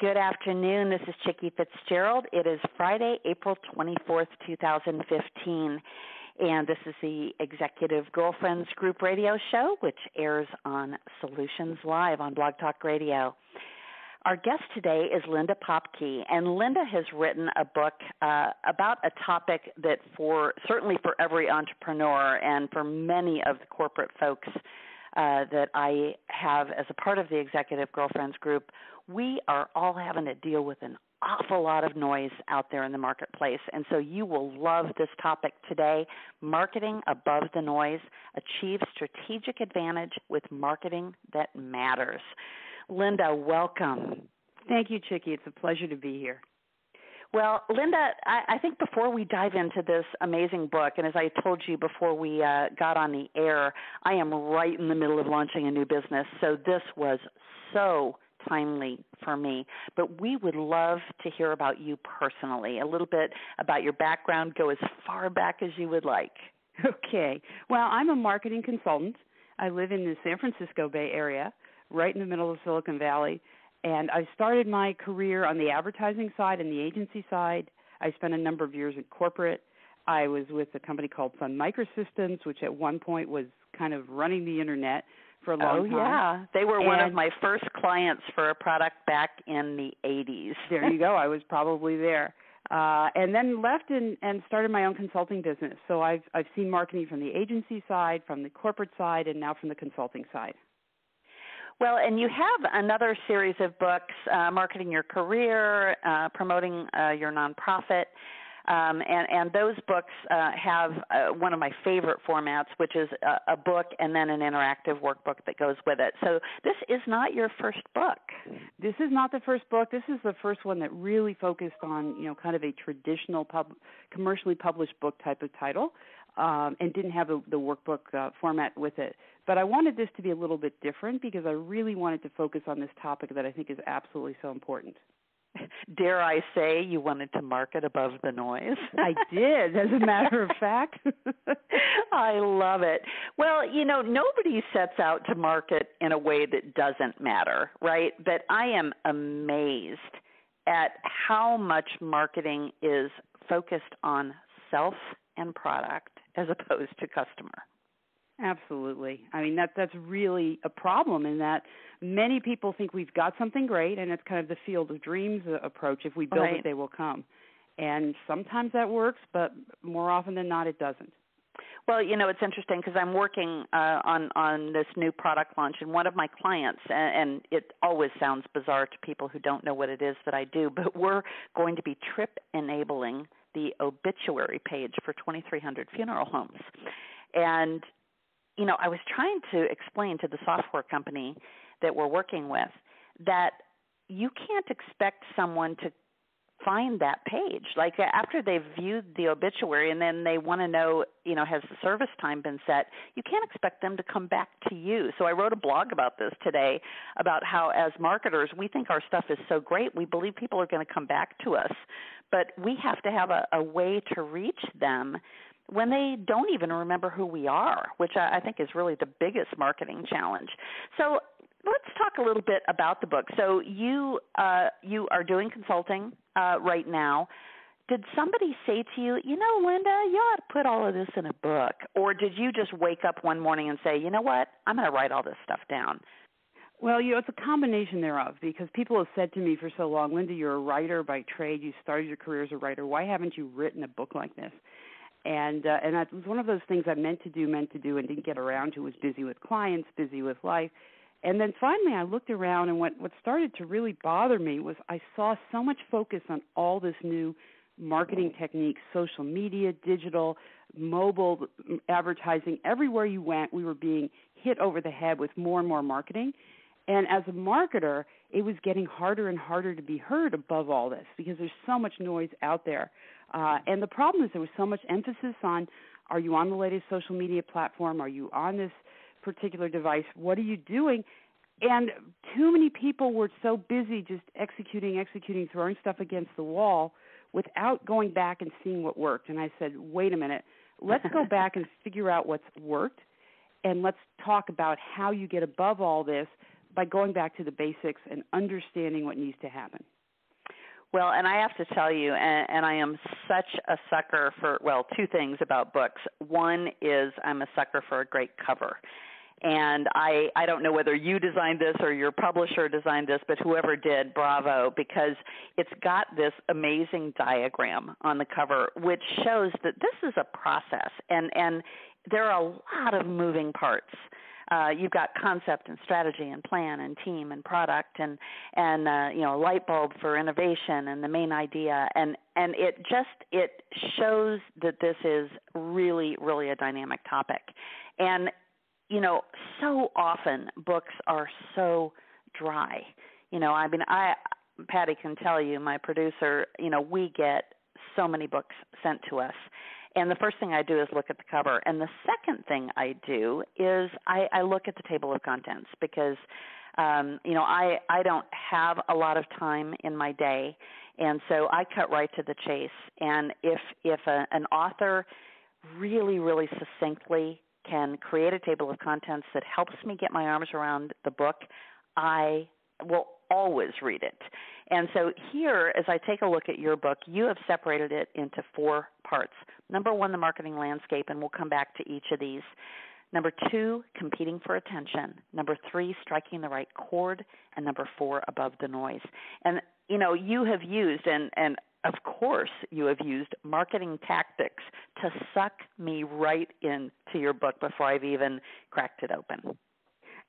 Good afternoon. This is Chicke Fitzgerald. It is Friday, April 24th, 2015, and this is the Executive Girlfriends Group radio show, which airs on Solutions Live on Blog Talk Radio. Our guest today is Linda Popky, and Linda has written a book uh, about a topic that, for certainly for every entrepreneur and for many of the corporate folks uh, that I have as a part of the Executive Girlfriends Group, we are all having to deal with an awful lot of noise out there in the marketplace. And so you will love this topic today marketing above the noise, achieve strategic advantage with marketing that matters. Linda, welcome. Thank you, Chicke. It's a pleasure to be here. Well, Linda, I, I think before we dive into this amazing book, and as I told you before we uh, got on the air, I am right in the middle of launching a new business. So this was so timely for me. But we would love to hear about you personally, a little bit about your background. Go as far back as you would like. Okay. Well, I'm a marketing consultant. I live in the San Francisco Bay Area, right in the middle of Silicon Valley. And I started my career on the advertising side and the agency side. I spent a number of years in corporate. I was with a company called Sun Microsystems, which at one point was kind of running the internet for a long oh, time. Oh yeah, they were and one of my first clients for a product back in the 80s. there you go. I was probably there. Uh, and then left and, and started my own consulting business. So I've I've seen marketing from the agency side, from the corporate side, and now from the consulting side. Well, and you have another series of books, uh, marketing your career, uh, promoting uh, your nonprofit. Um, and, and those books uh, have uh, one of my favorite formats, which is a, a book and then an interactive workbook that goes with it. So this is not your first book. This is not the first book. This is the first one that really focused on, you know, kind of a traditional pub, commercially published book type of title, um, and didn't have a, the workbook uh, format with it. But I wanted this to be a little bit different because I really wanted to focus on this topic that I think is absolutely so important. Dare I say you wanted to market above the noise? I did, as a matter of fact. I love it. Well, you know, nobody sets out to market in a way that doesn't matter, right? But I am amazed at how much marketing is focused on self and product as opposed to customer. Absolutely. I mean that that's really a problem in that many people think we've got something great and it's kind of the field of dreams approach if we build right. it they will come. And sometimes that works, but more often than not it doesn't. Well, you know, it's interesting because I'm working uh, on on this new product launch, and one of my clients, and, and it always sounds bizarre to people who don't know what it is that I do, but we're going to be trip enabling the obituary page for 2,300 funeral homes, and you know, I was trying to explain to the software company that we're working with that you can't expect someone to find that page. Like after they've viewed the obituary and then they want to know you know has the service time been set you can't expect them to come back to you. So i wrote a blog about this today about how as marketers we think our stuff is so great we believe people are going to come back to us. But we have to have a, a way to reach them when they don't even remember who we are, which I, I think is really the biggest marketing challenge. So let's talk a little bit about the book. So you uh, you are doing consulting uh, right now. Did somebody say to you, you know, Linda, you ought to put all of this in a book, or did you just wake up one morning and say, you know what, I'm going to write all this stuff down? Well, you know, it's a combination thereof because people have said to me for so long, Linda, you're a writer by trade. You started your career as a writer. Why haven't you written a book like this? And uh, and that was one of those things I meant to do, meant to do, and didn't get around to. Was busy with clients, busy with life, and then finally I looked around, and what what started to really bother me was I saw so much focus on all this new marketing techniques, social media, digital, mobile advertising. Everywhere you went, we were being hit over the head with more and more marketing. And as a marketer, it was getting harder and harder to be heard above all this because there's so much noise out there. Uh, and the problem is there was so much emphasis on are you on the latest social media platform? Are you on this particular device? What are you doing? And too many people were so busy just executing, executing, throwing stuff against the wall without going back and seeing what worked. And I said, wait a minute, let's go back and figure out what's worked and let's talk about how you get above all this by going back to the basics and understanding what needs to happen. Well, and I have to tell you, and, and I am such a sucker for, well, two things about books. One is I'm a sucker for a great cover. And I, I don't know whether you designed this or your publisher designed this, but whoever did, bravo, because it's got this amazing diagram on the cover, which shows that this is a process. And, and there are a lot of moving parts uh, you've got concept and strategy and plan and team and product and and uh, you know light bulb for innovation and the main idea. And and it just it shows that this is really really a dynamic topic. And you know so often books are so dry. You know i mean i patty can tell you my producer you know we get so many books sent to us and the first thing I do is look at the cover. And the second thing I do is I, I look at the table of contents because um, you know I I don't have a lot of time in my day, and so I cut right to the chase. And if if a, an author really really succinctly can create a table of contents that helps me get my arms around the book, I will always read it. And so here, as I take a look at your book, you have separated it into four parts. Number one, the marketing landscape, and we'll come back to each of these. Number two, competing for attention. Number three, striking the right chord. And number four, above the noise. And, you know, you have used, and, and of course, you have used marketing tactics to suck me right into your book before I've even cracked it open.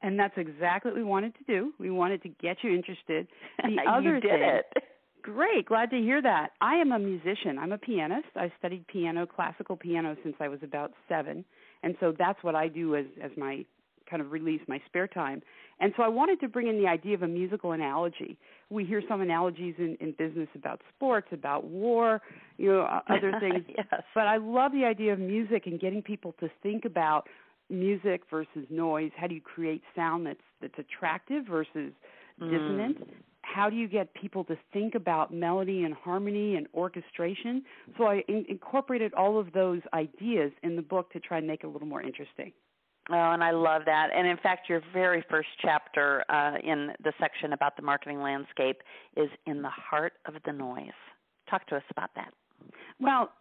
And that's exactly what we wanted to do. We wanted to get you interested. The other you did thing, it. Great, glad to hear that. I am a musician. I'm a pianist. I studied piano, classical piano, since I was about seven, and so that's what I do as as my kind of release my spare time. And so I wanted to bring in the idea of a musical analogy. We hear some analogies in, in business about sports, about war, you know, other things. yes. But I love the idea of music and getting people to think about music versus noise. How do you create sound that's that's attractive versus mm. dissonant? How do you get people to think about melody and harmony and orchestration? So I in- incorporated all of those ideas in the book to try and make it a little more interesting. Oh, and I love that. And in fact, your very first chapter uh, in the section about the marketing landscape is in the heart of the noise. Talk to us about that. Well,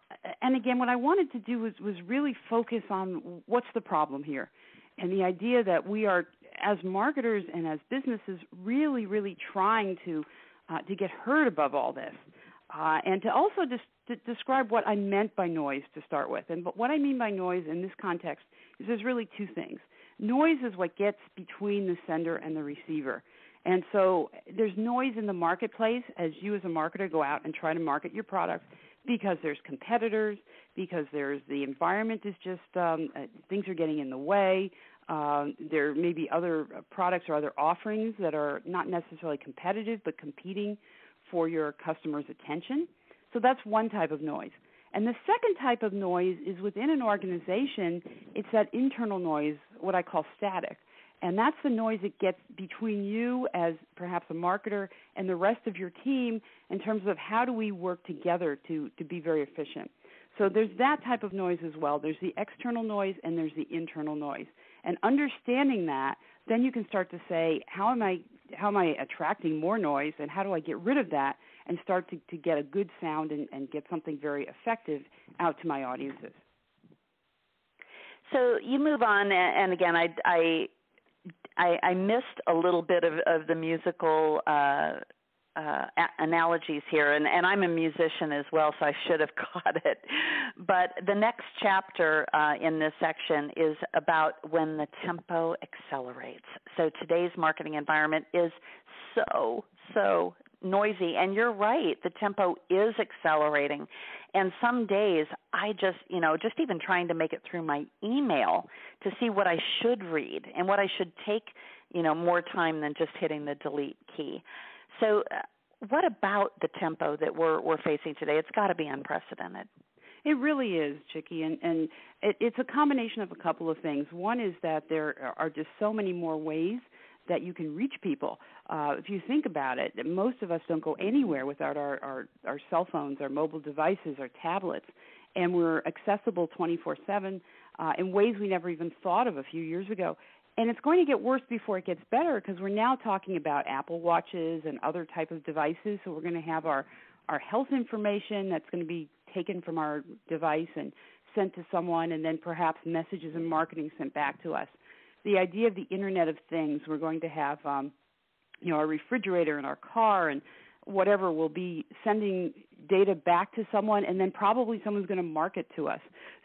and again, what I wanted to do was was really focus on what's the problem here, and the idea that we are, as marketers and as businesses, really, really trying to uh, to get heard above all this, uh, and to also just to describe what I meant by noise to start with. And but what I mean by noise in this context is there's really two things. Noise is what gets between the sender and the receiver. And so there's noise in the marketplace as you as a marketer go out and try to market your product because there's competitors, because there's the environment is just um, uh, things are getting in the way. Um, there may be other products or other offerings that are not necessarily competitive but competing for your customers' attention. So that's one type of noise. And the second type of noise is within an organization, it's that internal noise, what I call static. And that's the noise that gets between you as perhaps a marketer and the rest of your team in terms of how do we work together to, to be very efficient. So there's that type of noise as well. There's the external noise and there's the internal noise. And understanding that, then you can start to say, how am I how am I attracting more noise and how do I get rid of that and start to, to get a good sound and, and get something very effective out to my audiences. So you move on, and again, I, I I, I missed a little bit of, of the musical uh, uh, analogies here, and, and I'm a musician as well, so I should have caught it. But the next chapter uh, in this section is about when the tempo accelerates. So today's marketing environment is so, so noisy, and you're right, the tempo is accelerating. And some days I just, you know, just even trying to make it through my email to see what I should read and what I should take, you know, more time than just hitting the delete key. So, uh, what about the tempo that we're we're facing today? It's got to be unprecedented. It really is, Chicke, and and it, it's a combination of a couple of things. One is that there are just so many more ways that you can reach people. Uh, if you think about it, most of us don't go anywhere without our, our, our cell phones, our mobile devices, our tablets, and we're accessible 24 7 uh, in ways we never even thought of a few years ago. and it's going to get worse before it gets better because we're now talking about Apple watches and other type of devices. So we're going to have our our health information that's going to be taken from our device and sent to someone, and then perhaps messages and marketing sent back to us. The idea of the Internet of Things, we're going to have, um, you know, our refrigerator and our car and whatever will be sending data back to someone, and then probably someone's going to market to us.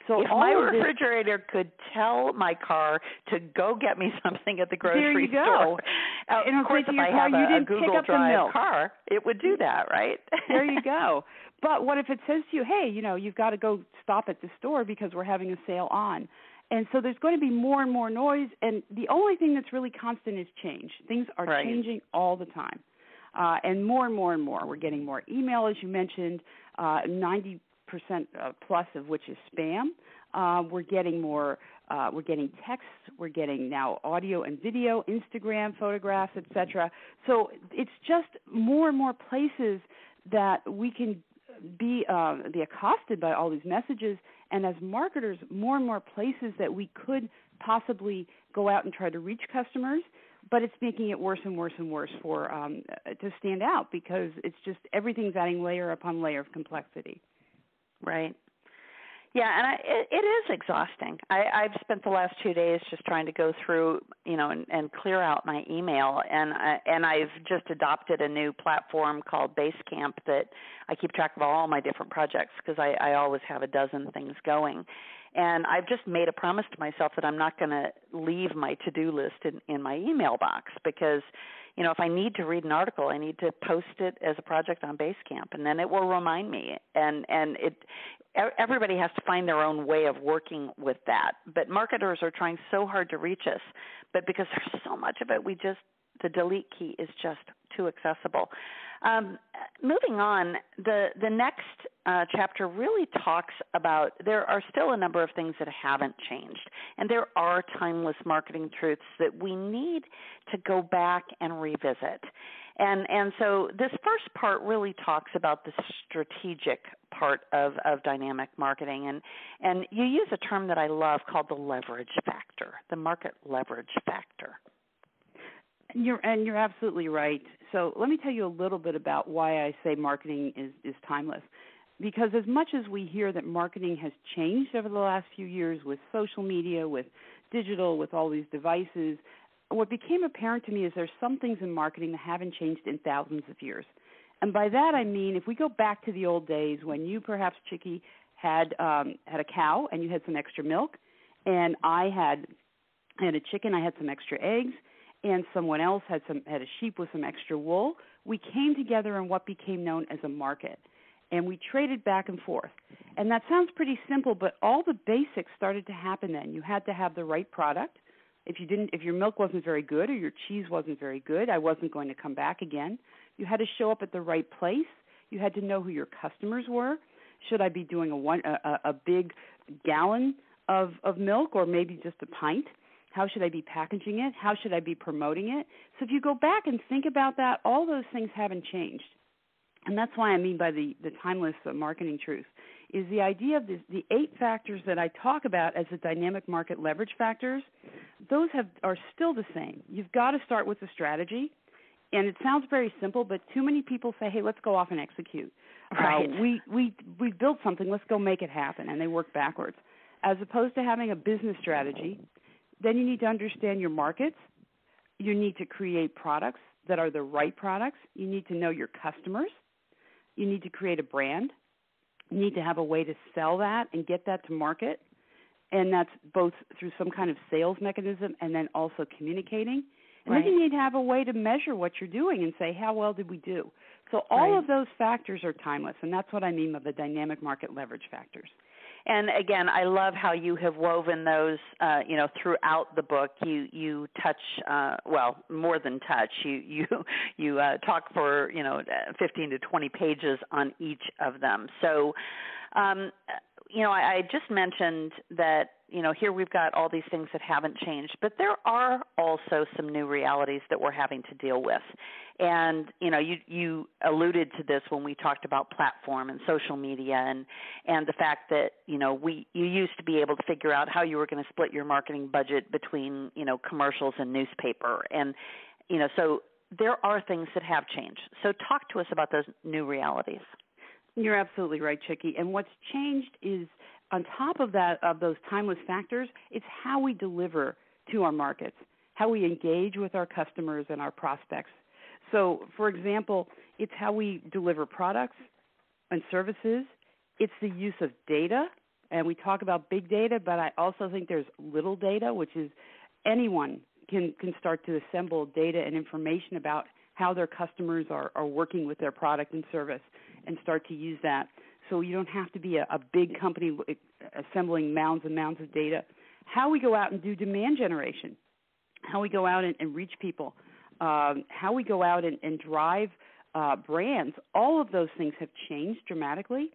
So if my refrigerator this, could tell my car to go get me something at the grocery there you store, go. And of course, if I have a, a, Google Drive car, it would do that, right? there you go. But what if it says to you, "Hey, you know, you've got to go stop at the store because we're having a sale on." And so there's going to be more and more noise, and the only thing that's really constant is change. Things are right. changing all the time, uh, and more and more and more. We're getting more email, as you mentioned, uh, 90% uh, plus of which is spam. Uh, we're getting more. Uh, we're getting texts. We're getting now audio and video, Instagram, photographs, etc. So it's just more and more places that we can be uh, be accosted by all these messages, and as marketers, more and more places that we could possibly go out and try to reach customers. But it's making it worse and worse and worse for um, to stand out because it's just everything's adding layer upon layer of complexity. Right. Yeah, and I, it, it is exhausting. I, I've spent the last two days just trying to go through, you know, and, and clear out my email, and I, and I've just adopted a new platform called Basecamp that I keep track of all my different projects because I, I always have a dozen things going, and I've just made a promise to myself that I'm not going to leave my to-do list in, in my email box because you know, if I need to read an article, I need to post it as a project on Basecamp, and then it will remind me. And and it, everybody has to find their own way of working with that. But marketers are trying so hard to reach us, but because there's so much of it, we just the delete key is just too accessible. Um, moving on, the the next uh, chapter really talks about there are still a number of things that haven't changed, and there are timeless marketing truths that we need to go back and revisit. And and so this first part really talks about the strategic part of, of dynamic marketing and and you use a term that I love called the leverage factor, the market leverage factor. You're and you're absolutely right. So let me tell you a little bit about why I say marketing is is timeless. Because as much as we hear that marketing has changed over the last few years with social media, with digital, with all these devices, what became apparent to me is there's some things in marketing that haven't changed in thousands of years. And by that I mean if we go back to the old days when you perhaps Chicke had um had a cow and you had some extra milk and I had I had a chicken, I had some extra eggs and someone else had some had a sheep with some extra wool, we came together in what became known as a market. And we traded back and forth. And that sounds pretty simple, but all the basics started to happen then. You had to have the right product. If you didn't if your milk wasn't very good or your cheese wasn't very good, I wasn't going to come back again. You had to show up at the right place. You had to know who your customers were. Should I be doing a one a, a big gallon of of milk or maybe just a pint? How should I be packaging it? How should I be promoting it? So if you go back and think about that, all those things haven't changed. And that's why I mean by the, the timeless marketing truth is the idea of this, the eight factors that I talk about as the dynamic market leverage factors. Those have are still the same. You've got to start with the strategy, and it sounds very simple, but too many people say, "Hey, let's go off and execute." Uh, right. Uh, we we we built something. Let's go make it happen, and they work backwards, as opposed to having a business strategy then you need to understand your markets. You need to create products that are the right products. You need to know your customers. You need to create a brand. You need to have a way to sell that and get that to market. And that's both through some kind of sales mechanism and then also communicating. And right. then you need to have a way to measure what you're doing and say, how well did we do? So all right. of those factors are timeless, and that's what I mean by the dynamic market leverage factors. And again, I love how you have woven those, uh, you know, throughout the book. You you touch, uh, well, more than touch. You you you uh, talk for you know 15 to 20 pages on each of them. So, um, you know, I, I just mentioned that you know here we've got all these things that haven't changed but there are also some new realities that we're having to deal with. And you know you you alluded to this when we talked about platform and social media and and the fact that you know we you used to be able to figure out how you were going to split your marketing budget between you know commercials and newspaper. And you know so there are things that have changed. So talk to us about those new realities you're absolutely right Chicke and what's changed is on top of that of those timeless factors it's how we deliver to our markets how we engage with our customers and our prospects. So, for example, it's how we deliver products and services. It's the use of data, and we talk about big data, but I also think there's little data, which is anyone can can start to assemble data and information about how their customers are, are working with their product and service and start to use that. So you don't have to be a, a big company assembling mounds and mounds of data. How we go out and do demand generation, how we go out and, and reach people, um, how we go out and, and drive uh, brands, all of those things have changed dramatically.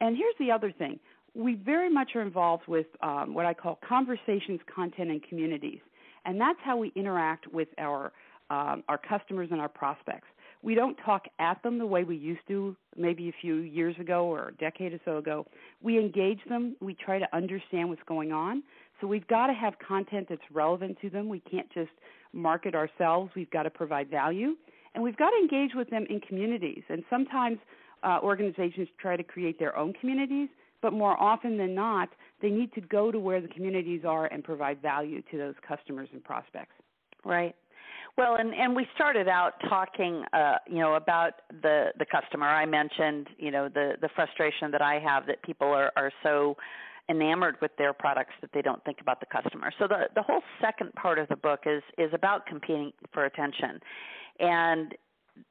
And here's the other thing we very much are involved with um, what I call conversations, content, and communities. And that's how we interact with our, um, our customers and our prospects. We don't talk at them the way we used to maybe a few years ago or a decade or so ago. We engage them. We try to understand what's going on. So we've got to have content that's relevant to them. We can't just market ourselves. We've got to provide value, and we've got to engage with them in communities. And sometimes uh, organizations try to create their own communities, but more often than not, they need to go to where the communities are and provide value to those customers and prospects. Right. Well, and and we started out talking, uh, you know, about the the customer. I mentioned, you know, the the frustration that I have that people are are so enamored with their products that they don't think about the customer. So the the whole second part of the book is is about competing for attention, and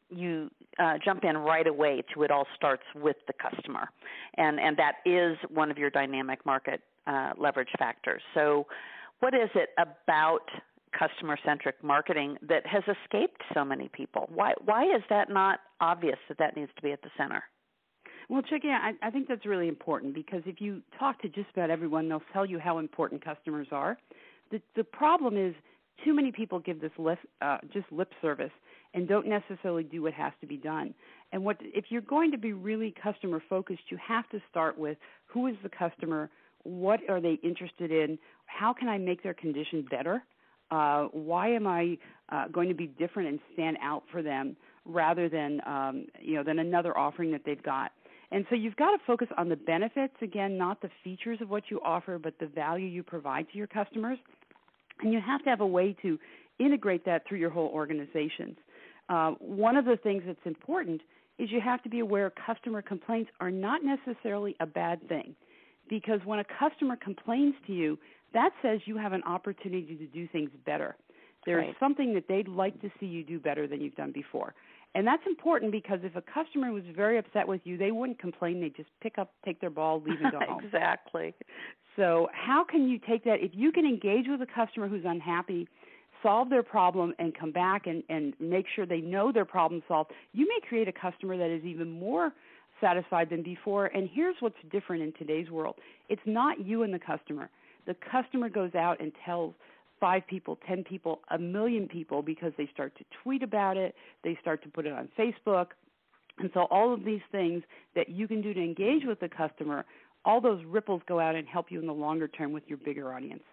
you uh, jump in right away to it all starts with the customer, and and that is one of your dynamic market uh, leverage factors. So, what is it about customer centric marketing that has escaped so many people? Why why is that not obvious that that needs to be at the center? Well, Chicke, I, I think that's really important because if you talk to just about everyone, they'll tell you how important customers are. The the problem is too many people give this lip, uh, just lip service and don't necessarily do what has to be done. And what if you're going to be really customer focused, you have to start with who is the customer, what are they interested in, how can I make their condition better, uh, why am I uh, going to be different and stand out for them rather than um, you know than another offering that they've got. And so you've got to focus on the benefits, again, not the features of what you offer, but the value you provide to your customers. And you have to have a way to integrate that through your whole organizations. Uh, one of the things that's important is you have to be aware customer complaints are not necessarily a bad thing. Because when a customer complains to you, that says you have an opportunity to do things better. There's right. something that they'd like to see you do better than you've done before. And that's important because if a customer was very upset with you, they wouldn't complain. They'd just pick up, take their ball, leave, and go home. exactly. So, how can you take that? If you can engage with a customer who's unhappy, solve their problem, and come back and, and make sure they know their problem solved, you may create a customer that is even more satisfied than before. And here's what's different in today's world it's not you and the customer. The customer goes out and tells five people, ten people, a million people because they start to tweet about it, they start to put it on Facebook. And so all of these things that you can do to engage with the customer, all those ripples go out and help you in the longer term with your bigger audience.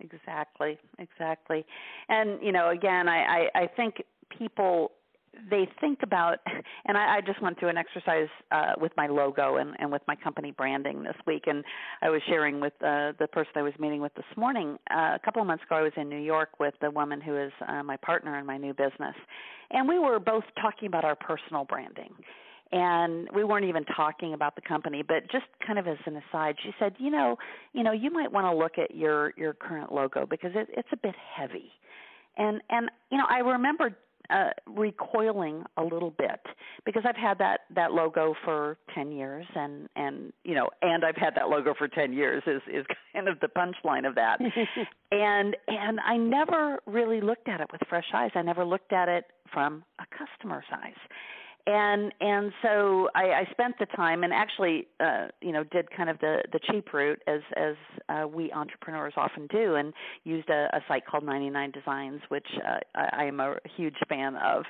Exactly, exactly. And you know, again, I, I, I think people they think about and I, I just went through an exercise uh, with my logo and, and with my company branding this week and I was sharing with uh, the person I was meeting with this morning uh, a couple of months ago I was in New York with the woman who is uh, my partner in my new business and we were both talking about our personal branding and we weren't even talking about the company but just kind of as an aside she said you know you know you might want to look at your your current logo because it, it's a bit heavy. And and you know I remember uh, recoiling a little bit because I've had that that logo for 10 years and and you know and I've had that logo for 10 years is is kind of the punchline of that. and and I never really looked at it with fresh eyes. I never looked at it from a customer's eyes. And and so I, I spent the time and actually uh, you know did kind of the the cheap route as as uh, we entrepreneurs often do and used a, a site called 99 Designs which uh, I, I am a huge fan of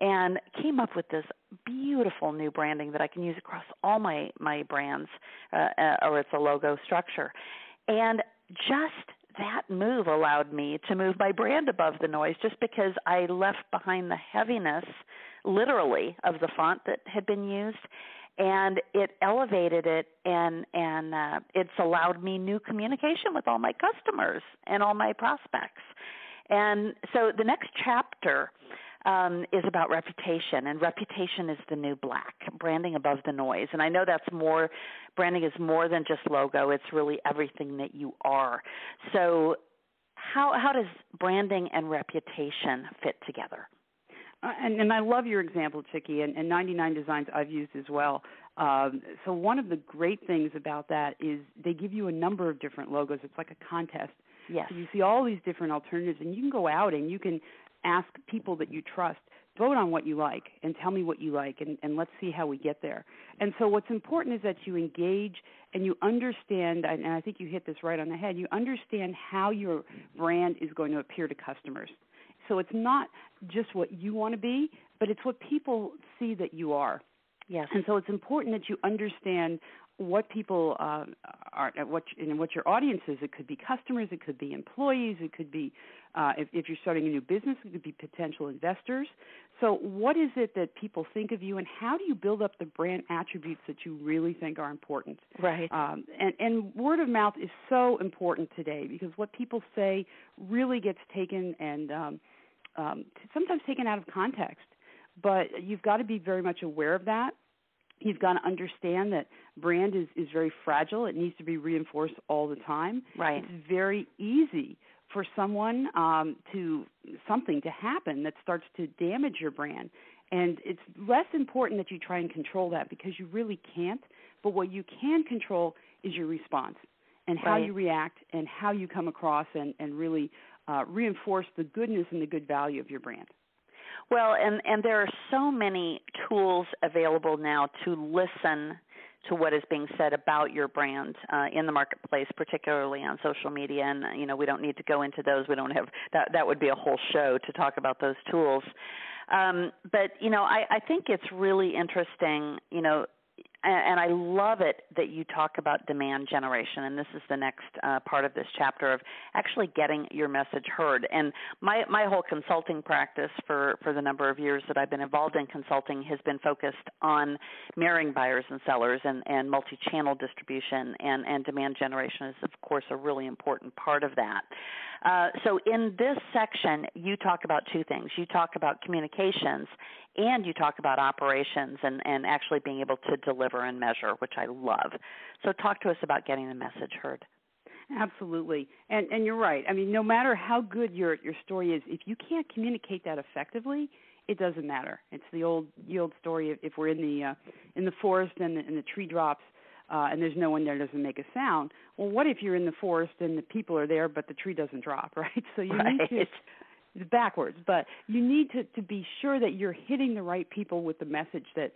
and came up with this beautiful new branding that I can use across all my my brands uh, uh, or it's a logo structure. And just that move allowed me to move my brand above the noise just because I left behind the heaviness literally of the font that had been used and it elevated it and and uh, it's allowed me new communication with all my customers and all my prospects and so the next chapter um, is about reputation, and reputation is the new black, branding above the noise. And I know that's more, branding is more than just logo, it's really everything that you are. So, how, how does branding and reputation fit together? Uh, and, and I love your example, Chicke, and, and 99 Designs I've used as well. Um, so one of the great things about that is they give you a number of different logos. It's like a contest. Yes. So you see all these different alternatives, and you can go out and you can ask people that you trust vote on what you like and tell me what you like and, and let's see how we get there. And so what's important is that you engage and you understand and I think you hit this right on the head, you understand how your brand is going to appear to customers. So it's not just what you want to be, but it's what people see that you are. Yes. And so it's important that you understand what people uh, are, what know, what your audience is. It could be customers, it could be employees, it could be uh, if, if you're starting a new business, it could be potential investors. So, what is it that people think of you, and how do you build up the brand attributes that you really think are important? Right. Um, and, and word of mouth is so important today because what people say really gets taken and um, um, sometimes taken out of context. But you've got to be very much aware of that. You've got to understand that brand is, is very fragile. It needs to be reinforced all the time. Right. It's very easy for someone um, to something to happen that starts to damage your brand. And it's less important that you try and control that because you really can't. But what you can control is your response and how right. you react and how you come across and, and really uh, reinforce the goodness and the good value of your brand. Well, and and there are so many tools available now to listen to what is being said about your brand uh, in the marketplace, particularly on social media. And you know, we don't need to go into those. We don't have that. That would be a whole show to talk about those tools. Um, but you know, I, I think it's really interesting. You know, and I love it that you talk about demand generation, and this is the next uh, part of this chapter of actually getting your message heard. And my my whole consulting practice for for the number of years that I've been involved in consulting has been focused on marrying buyers and sellers and and multi-channel distribution, and and demand generation is of course a really important part of that. Uh, so in this section, you talk about two things. You talk about communications and you talk about operations and, and actually being able to deliver and measure, which I love. So talk to us about getting the message heard. Absolutely, and and you're right. I mean, no matter how good your your story is, if you can't communicate that effectively, it doesn't matter. It's the old the old story. If we're in the uh, in the forest and the, and the tree drops, uh, and there's no one there doesn't make a sound. Well, what if you're in the forest and the people are there, but the tree doesn't drop, right? So you right. need to backwards, but you need to, to be sure that you're hitting the right people with the message that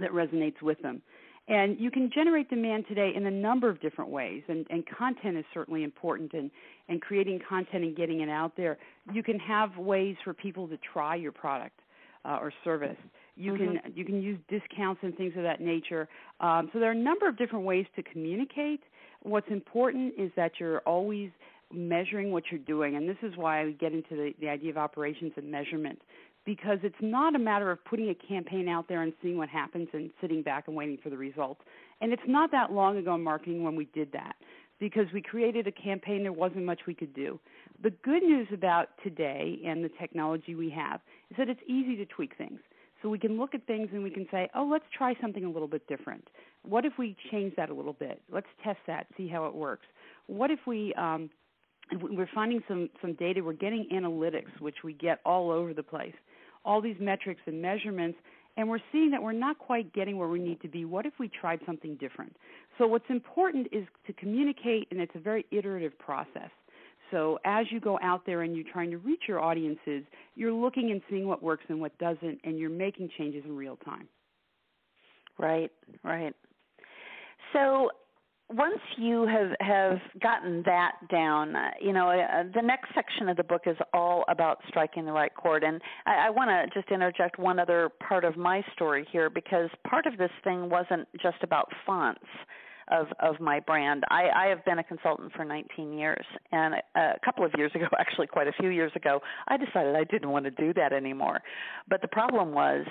that resonates with them. And you can generate demand today in a number of different ways, and, and content is certainly important. And, and creating content and getting it out there, you can have ways for people to try your product uh, or service. You mm-hmm. can you can use discounts and things of that nature. Um, so there are a number of different ways to communicate. What's important is that you're always measuring what you're doing, and this is why we get into the, the idea of operations and measurement, because it's not a matter of putting a campaign out there and seeing what happens and sitting back and waiting for the results. And it's not that long ago in marketing when we did that, because we created a campaign, there wasn't much we could do. The good news about today and the technology we have is that it's easy to tweak things. So we can look at things and we can say, oh, let's try something a little bit different. What if we change that a little bit? Let's test that, see how it works. What if we um, we're finding some some data we're getting analytics which we get all over the place all these metrics and measurements and we're seeing that we're not quite getting where we need to be what if we tried something different so what's important is to communicate and it's a very iterative process So as you go out there and you're trying to reach your audiences, you're looking and seeing what works and what doesn't, and you're making changes in real time. Right, right. So once you have have gotten that down, uh, you know, uh, the next section of the book is all about striking the right chord. And I, I want to just interject one other part of my story here because part of this thing wasn't just about fonts of of my brand. I, I have been a consultant for 19 years, and a, a couple of years ago, actually quite a few years ago, I decided I didn't want to do that anymore. But the problem was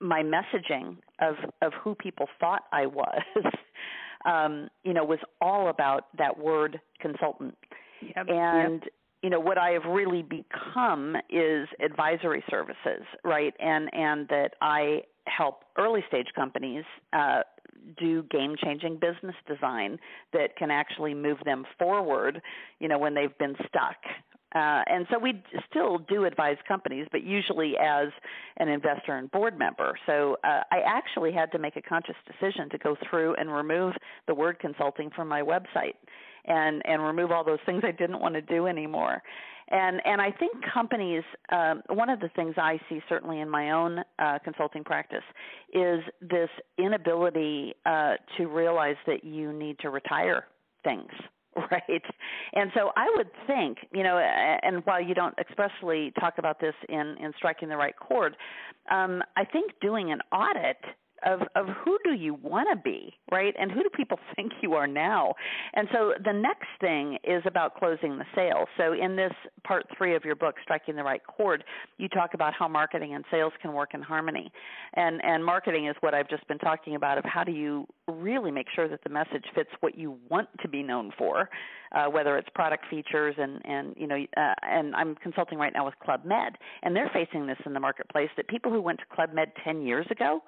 my messaging of of who people thought I was, um, you know, was all about that word consultant, yep, and. Yep you know what I have really become is advisory services, right? And and that I help early stage companies uh, do game changing business design that can actually move them forward you know when they've been stuck uh, and so we still do advise companies, but usually as an investor and board member. So uh, I actually had to make a conscious decision to go through and remove the word consulting from my website and and remove all those things I didn't want to do anymore. And and I think companies, um, one of the things I see certainly in my own uh, consulting practice is this inability uh, to realize that you need to retire things right? And so i would think you know and while you don't expressly talk about this in in striking the right chord um i think doing an audit of of who do you want to be, right? And who do people think you are now? And so the next thing is about closing the sale. So in this part 3 of your book Striking the Right Chord, you talk about how marketing and sales can work in harmony. And and marketing is what I've just been talking about of how do you really make sure that the message fits what you want to be known for, uh, whether it's product features and and you know uh, and I'm consulting right now with Club Med and they're facing this in the marketplace that people who went to Club Med 10 years ago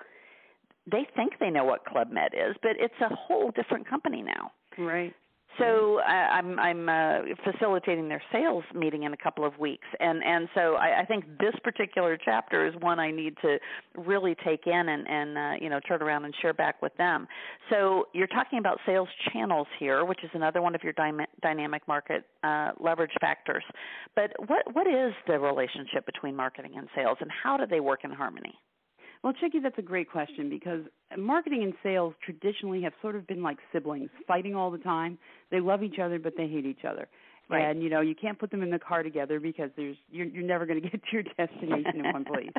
they think they know what Club Med is, but it's a whole different company now. Right. So I, I'm I'm uh, facilitating their sales meeting in a couple of weeks, and and so I, I think this particular chapter is one I need to really take in and and uh, you know turn around and share back with them. So you're talking about sales channels here, which is another one of your dy- dynamic market uh, leverage factors. But what what is the relationship between marketing and sales, and how do they work in harmony? Well, Chicke, that's a great question because marketing and sales traditionally have sort of been like siblings, fighting all the time. They love each other, but they hate each other. Right. And you know you can't put them in the car together because there's you're, you're never going to get to your destination in one place.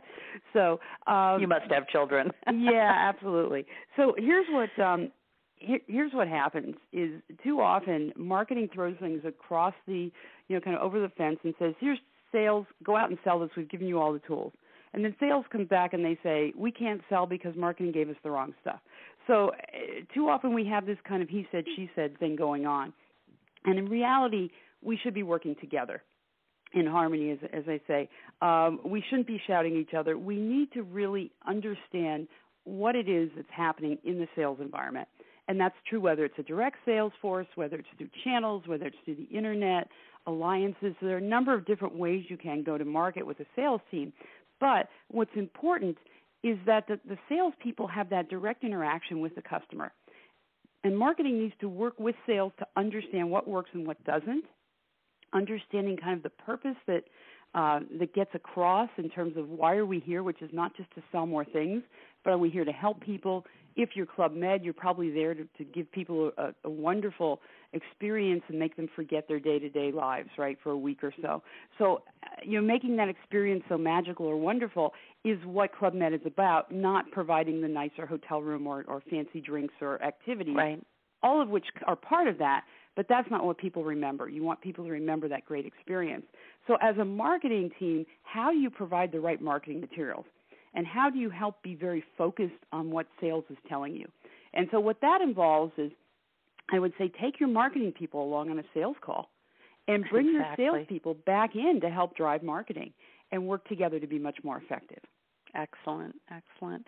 So um, you must have children. yeah, absolutely. So here's what um, here, here's what happens is too often marketing throws things across the you know kind of over the fence and says here's sales go out and sell this we've given you all the tools and then sales comes back and they say, we can't sell because marketing gave us the wrong stuff. So uh, too often we have this kind of he said, she said thing going on. And in reality, we should be working together in harmony, as, as I say. Um, we shouldn't be shouting each other. We need to really understand what it is that's happening in the sales environment. And that's true whether it's a direct sales force, whether it's through channels, whether it's through the internet, alliances. There are a number of different ways you can go to market with a sales team. But what's important is that the, the salespeople have that direct interaction with the customer. And marketing needs to work with sales to understand what works and what doesn't, understanding kind of the purpose that uh, that gets across in terms of why are we here, which is not just to sell more things, but are we here to help people? If you're Club Med, you're probably there to, to give people a, a wonderful experience and make them forget their day-to-day lives, right, for a week or so. So, uh, you know, making that experience so magical or wonderful is what Club Med is about, not providing the nicer hotel room or, or fancy drinks or activities. Right. All of which are part of that, but that's not what people remember. You want people to remember that great experience. So, as a marketing team, how do you provide the right marketing materials? And how do you help be very focused on what sales is telling you? And so, what that involves is I would say take your marketing people along on a sales call and bring exactly. your salespeople back in to help drive marketing and work together to be much more effective. Excellent, excellent.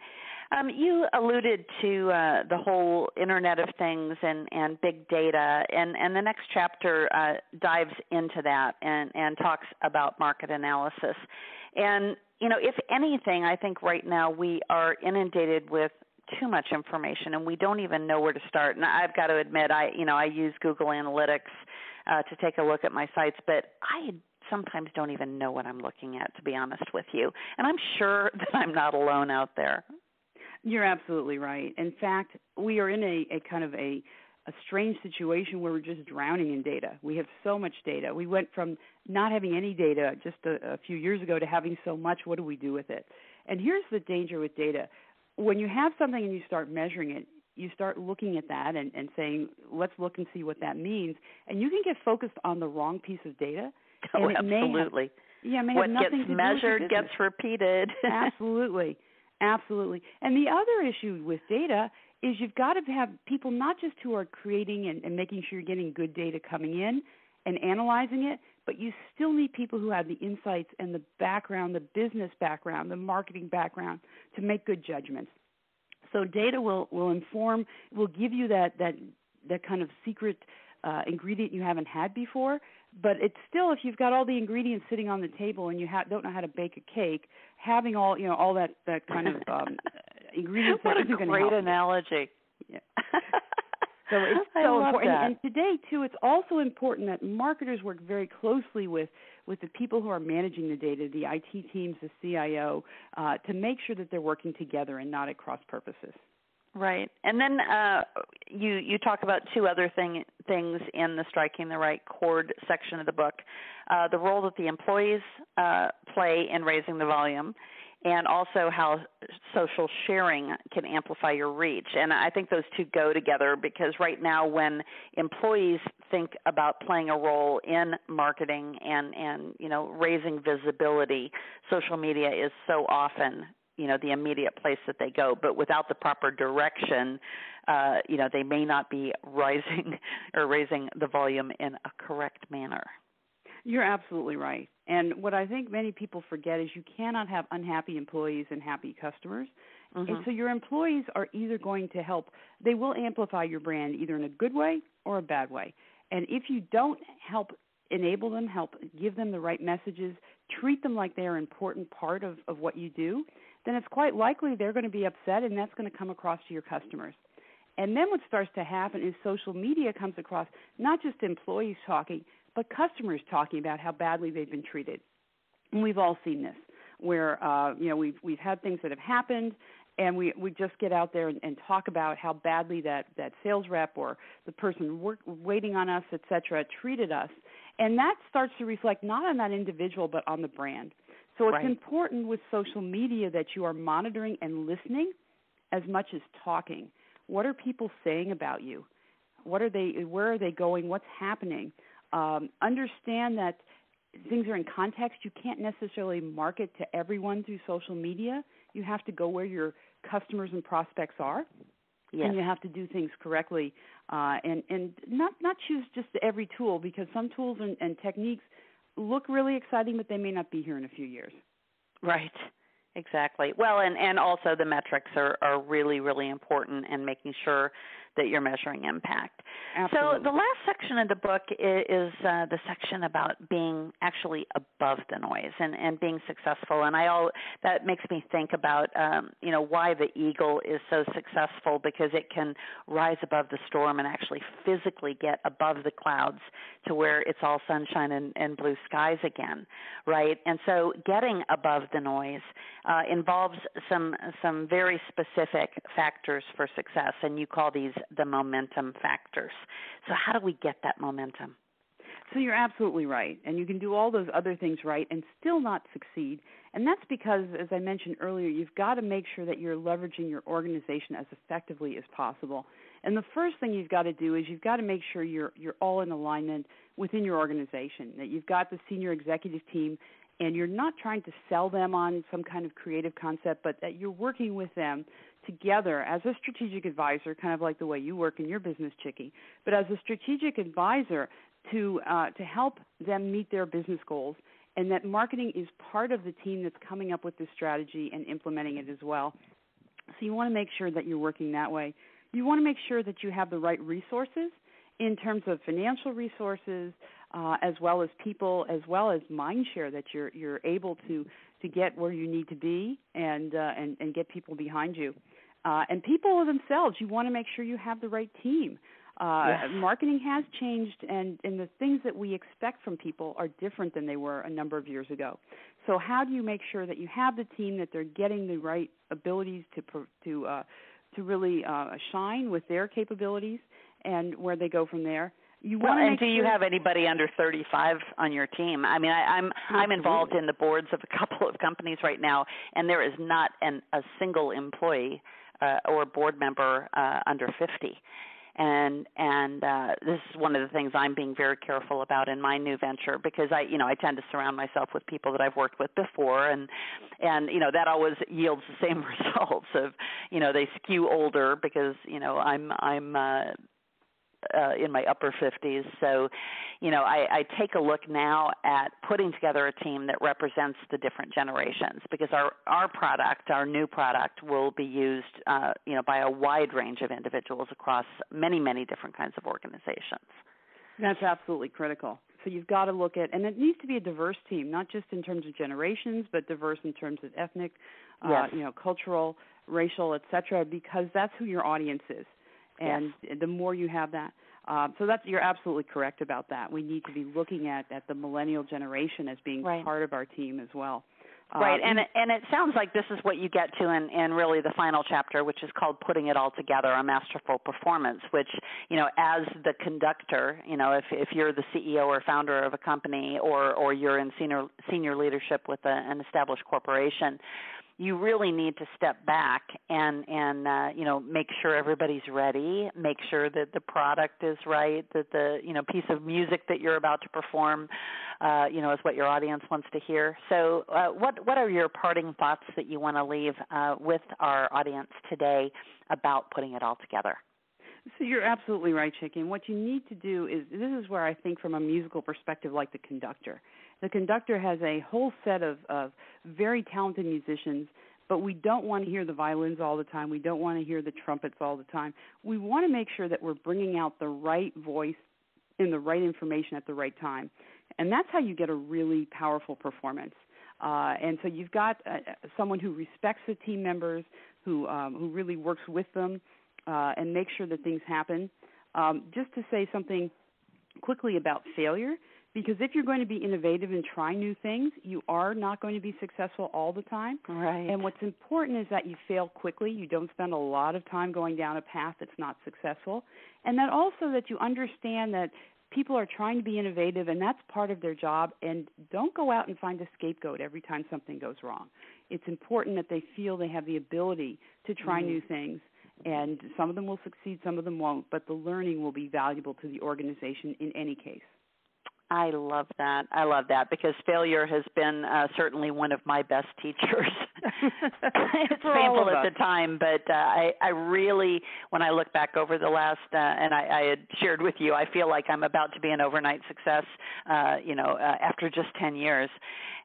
Um, you alluded to uh, the whole Internet of Things and, and big data, and, and the next chapter uh, dives into that and, and talks about market analysis. And you know, if anything, I think right now we are inundated with too much information and we don't even know where to start. And I've got to admit, I you know I use Google Analytics uh, to take a look at my sites, but I sometimes don't even know what I'm looking at, to be honest with you. And I'm sure that I'm not alone out there. You're absolutely right. In fact, we are in a, a kind of a a strange situation where we're just drowning in data. We have so much data. We went from not having any data just a, a few years ago to having so much. What do we do with it? And here's the danger with data. When you have something and you start measuring it, you start looking at that and, and saying, let's look and see what that means. And you can get focused on the wrong piece of data. Oh, absolutely. Have, yeah, may what gets measured gets repeated. absolutely. Absolutely. And the other issue with data is you've got to have people not just who are creating and, and making sure you're getting good data coming in and analyzing it, but you still need people who have the insights and the background, the business background, the marketing background to make good judgments. So data will will inform, will give you that that that kind of secret uh, ingredient you haven't had before. But it's still, if you've got all the ingredients sitting on the table and you ha- don't know how to bake a cake, having all you know all that that kind of um, ingredients. what a great analogy. Yeah. so it's so important. And, and today too, it's also important that marketers work very closely with with the people who are managing the data, the IT teams, the CIO, uh, to make sure that they're working together and not at cross purposes. Right, and then uh, you you talk about two other thing, things in the striking the right chord section of the book, uh, the role that the employees uh, play in raising the volume, and also how social sharing can amplify your reach. And I think those two go together because right now, when employees think about playing a role in marketing and and you know raising visibility, social media is so often you know the immediate place that they go. But without the proper direction uh, you know they may not be rising or raising the volume in a correct manner. You're absolutely right and what i think many people forget is you cannot have unhappy employees and happy customers mm-hmm. and so your employees are either going to help they will amplify your brand either in a good way or a bad way and if you don't help enable them help give them the right messages treat them like they're an important part of, of what you do then it's quite likely they're going to be upset and that's going to come across to your customers. And then what starts to happen is social media comes across not just employees talking, but customers talking about how badly they've been treated. And we've all seen this, where uh, you know we've we've had things that have happened, and we we just get out there and, and talk about how badly that that sales rep or the person work, waiting on us, et cetera, treated us, and that starts to reflect not on that individual but on the brand. So it's right. important with social media that you are monitoring and listening as much as talking. What are people saying about you? What are they? Where are they going? What's happening? Um, understand that things are in context. You can't necessarily market to everyone through social media. You have to go where your customers and prospects are, yes. and you have to do things correctly. Uh, and and not not choose just every tool because some tools and, and techniques look really exciting, but they may not be here in a few years. Right. Exactly. Well, and and also the metrics are are really really important and making sure that you're measuring impact. Absolutely. So the last section of the book is, is uh, the section about being actually above the noise and, and being successful. And I all that makes me think about um, you know why the eagle is so successful because it can rise above the storm and actually physically get above the clouds to where it's all sunshine and, and blue skies again, right? And so getting above the noise uh, involves some some very specific factors for success, and you call these the momentum factors. So, how do we get that momentum? So, you're absolutely right. And you can do all those other things right and still not succeed. And that's because, as I mentioned earlier, you've got to make sure that you're leveraging your organization as effectively as possible. And the first thing you've got to do is you've got to make sure you're you're all in alignment within your organization. That you've got the senior executive team and you're not trying to sell them on some kind of creative concept, but that you're working with them together as a strategic advisor, kind of like the way you work in your business, Chicke, but as a strategic advisor to uh, to help them meet their business goals, and that marketing is part of the team that's coming up with this strategy and implementing it as well. So you want to make sure that you're working that way. You want to make sure that you have the right resources in terms of financial resources, uh, as well as people, as well as mind share that you're you're able to to get where you need to be and uh, and and get people behind you. Uh, and people themselves, you want to make sure you have the right team. Uh, yes. Marketing has changed, and, and the things that we expect from people are different than they were a number of years ago. So, how do you make sure that you have the team that they're getting the right abilities to to uh, to really uh, shine with their capabilities, and where they go from there? You well, and do sure you have anybody under 35 on your team? I mean, I, I'm Absolutely. I'm involved in the boards of a couple of companies right now, and there is not an, a single employee uh, or board member uh, under 50 and and uh, this is one of the things I'm being very careful about in my new venture because I you know I tend to surround myself with people that I've worked with before and and you know that always yields the same results of you know they skew older because you know I'm I'm uh, uh, in my upper 50s. So, you know, I, I take a look now at putting together a team that represents the different generations because our our product, our new product, will be used, uh, you know, by a wide range of individuals across many many different kinds of organizations. That's absolutely critical. So you've got to look at, and it needs to be a diverse team, not just in terms of generations, but diverse in terms of ethnic, uh, yes. uh, you know, cultural, racial, etc. Because that's who your audience is and yes. the more you have that um, so that's you're absolutely correct about that we need to be looking at at the millennial generation as being right. part of our team as well Right, um, and it, and it sounds like this is what you get to in, in really the final chapter, which is called "Putting It All Together: A Masterful Performance." Which you know, as the conductor, you know, if if you're the CEO or founder of a company, or or you're in senior senior leadership with a, an established corporation, you really need to step back and and uh, you know make sure everybody's ready, make sure that the product is right, that the you know piece of music that you're about to perform, uh, you know, is what your audience wants to hear. So, uh, what what are your parting thoughts that you want to leave uh, with our audience today about putting it all together? So you're absolutely right, Chicke. What you need to do is this is where I think, from a musical perspective, like the conductor the conductor has a whole set of, of very talented musicians, but we don't want to hear the violins all the time. We don't want to hear the trumpets all the time. We want to make sure that we're bringing out the right voice and the right information at the right time. And that's how you get a really powerful performance. Uh, and so you've got uh, someone who respects the team members, who um, who really works with them, uh, and makes sure that things happen. Um, just to say something quickly about failure, because if you're going to be innovative and try new things, you are not going to be successful all the time. Right. And what's important is that you fail quickly. You don't spend a lot of time going down a path that's not successful. And that also that you understand that people are trying to be innovative and that's part of their job and don't go out and find a scapegoat every time something goes wrong. It's important that they feel they have the ability to try mm. new things and some of them will succeed, some of them won't, but the learning will be valuable to the organization in any case. I love that. I love that because failure has been uh, certainly one of my best teachers. it's painful at the time, but uh, I, I really, when I look back over the last, uh, and I, I had shared with you, I feel like I'm about to be an overnight success. Uh, you know, uh, after just 10 years,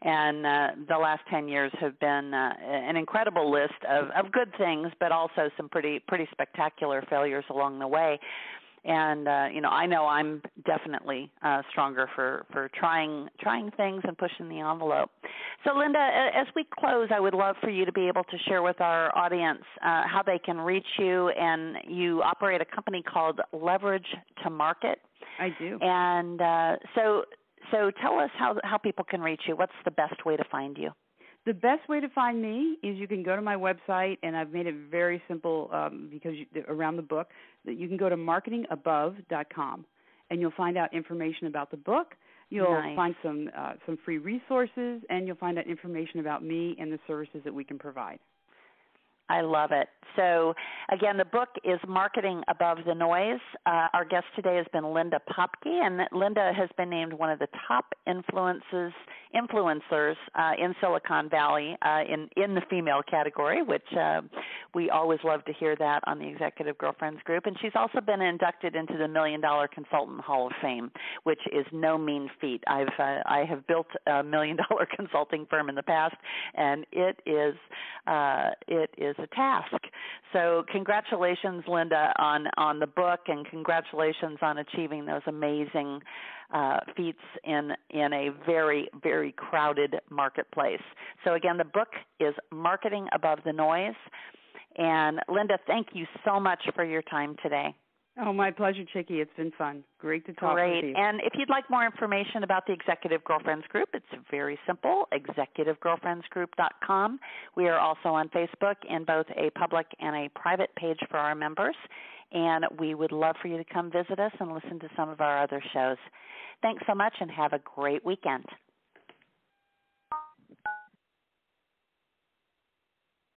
and uh, the last 10 years have been uh, an incredible list of, of good things, but also some pretty pretty spectacular failures along the way and uh, you know I know I'm definitely uh, stronger for for trying trying things and pushing the envelope. So Linda, as we close, I would love for you to be able to share with our audience uh, how they can reach you. And you operate a company called Leverage to Market. I do. And uh, so so tell us how how people can reach you. What's the best way to find you? The best way to find me is you can go to my website, and I've made it very simple um, because you, around the book that you can go to marketingabove.com, and you'll find out information about the book. You'll nice. find some uh, some free resources, and you'll find out information about me and the services that we can provide. I love it. So, again, the book is Marketing Above the Noise. Uh, our guest today has been Linda Popky, and Linda has been named one of the top influences influencers uh, in Silicon Valley uh, in in the female category, which uh, we always love to hear that on the Executive Girlfriends Group. And she's also been inducted into the Million Dollar Consultant Hall of Fame, which is no mean feat. I've uh, I have built a million dollar consulting firm in the past, and it is uh, it is a task. So congratulations, Linda, on on the book, and congratulations on achieving those amazing uh, feats in in a very very crowded marketplace. So again, the book is Marketing Above the Noise. And Linda, thank you so much for your time today. Oh, my pleasure, Chicke. It's been fun. Great to talk Great. with you. And if you'd like more information about the Executive Girlfriends Group, it's very simple executivegirlfriendsgroup.com. We are also on Facebook in both a public and a private page for our members. And we would love for you to come visit us and listen to some of our other shows. Thanks so much and have a great weekend.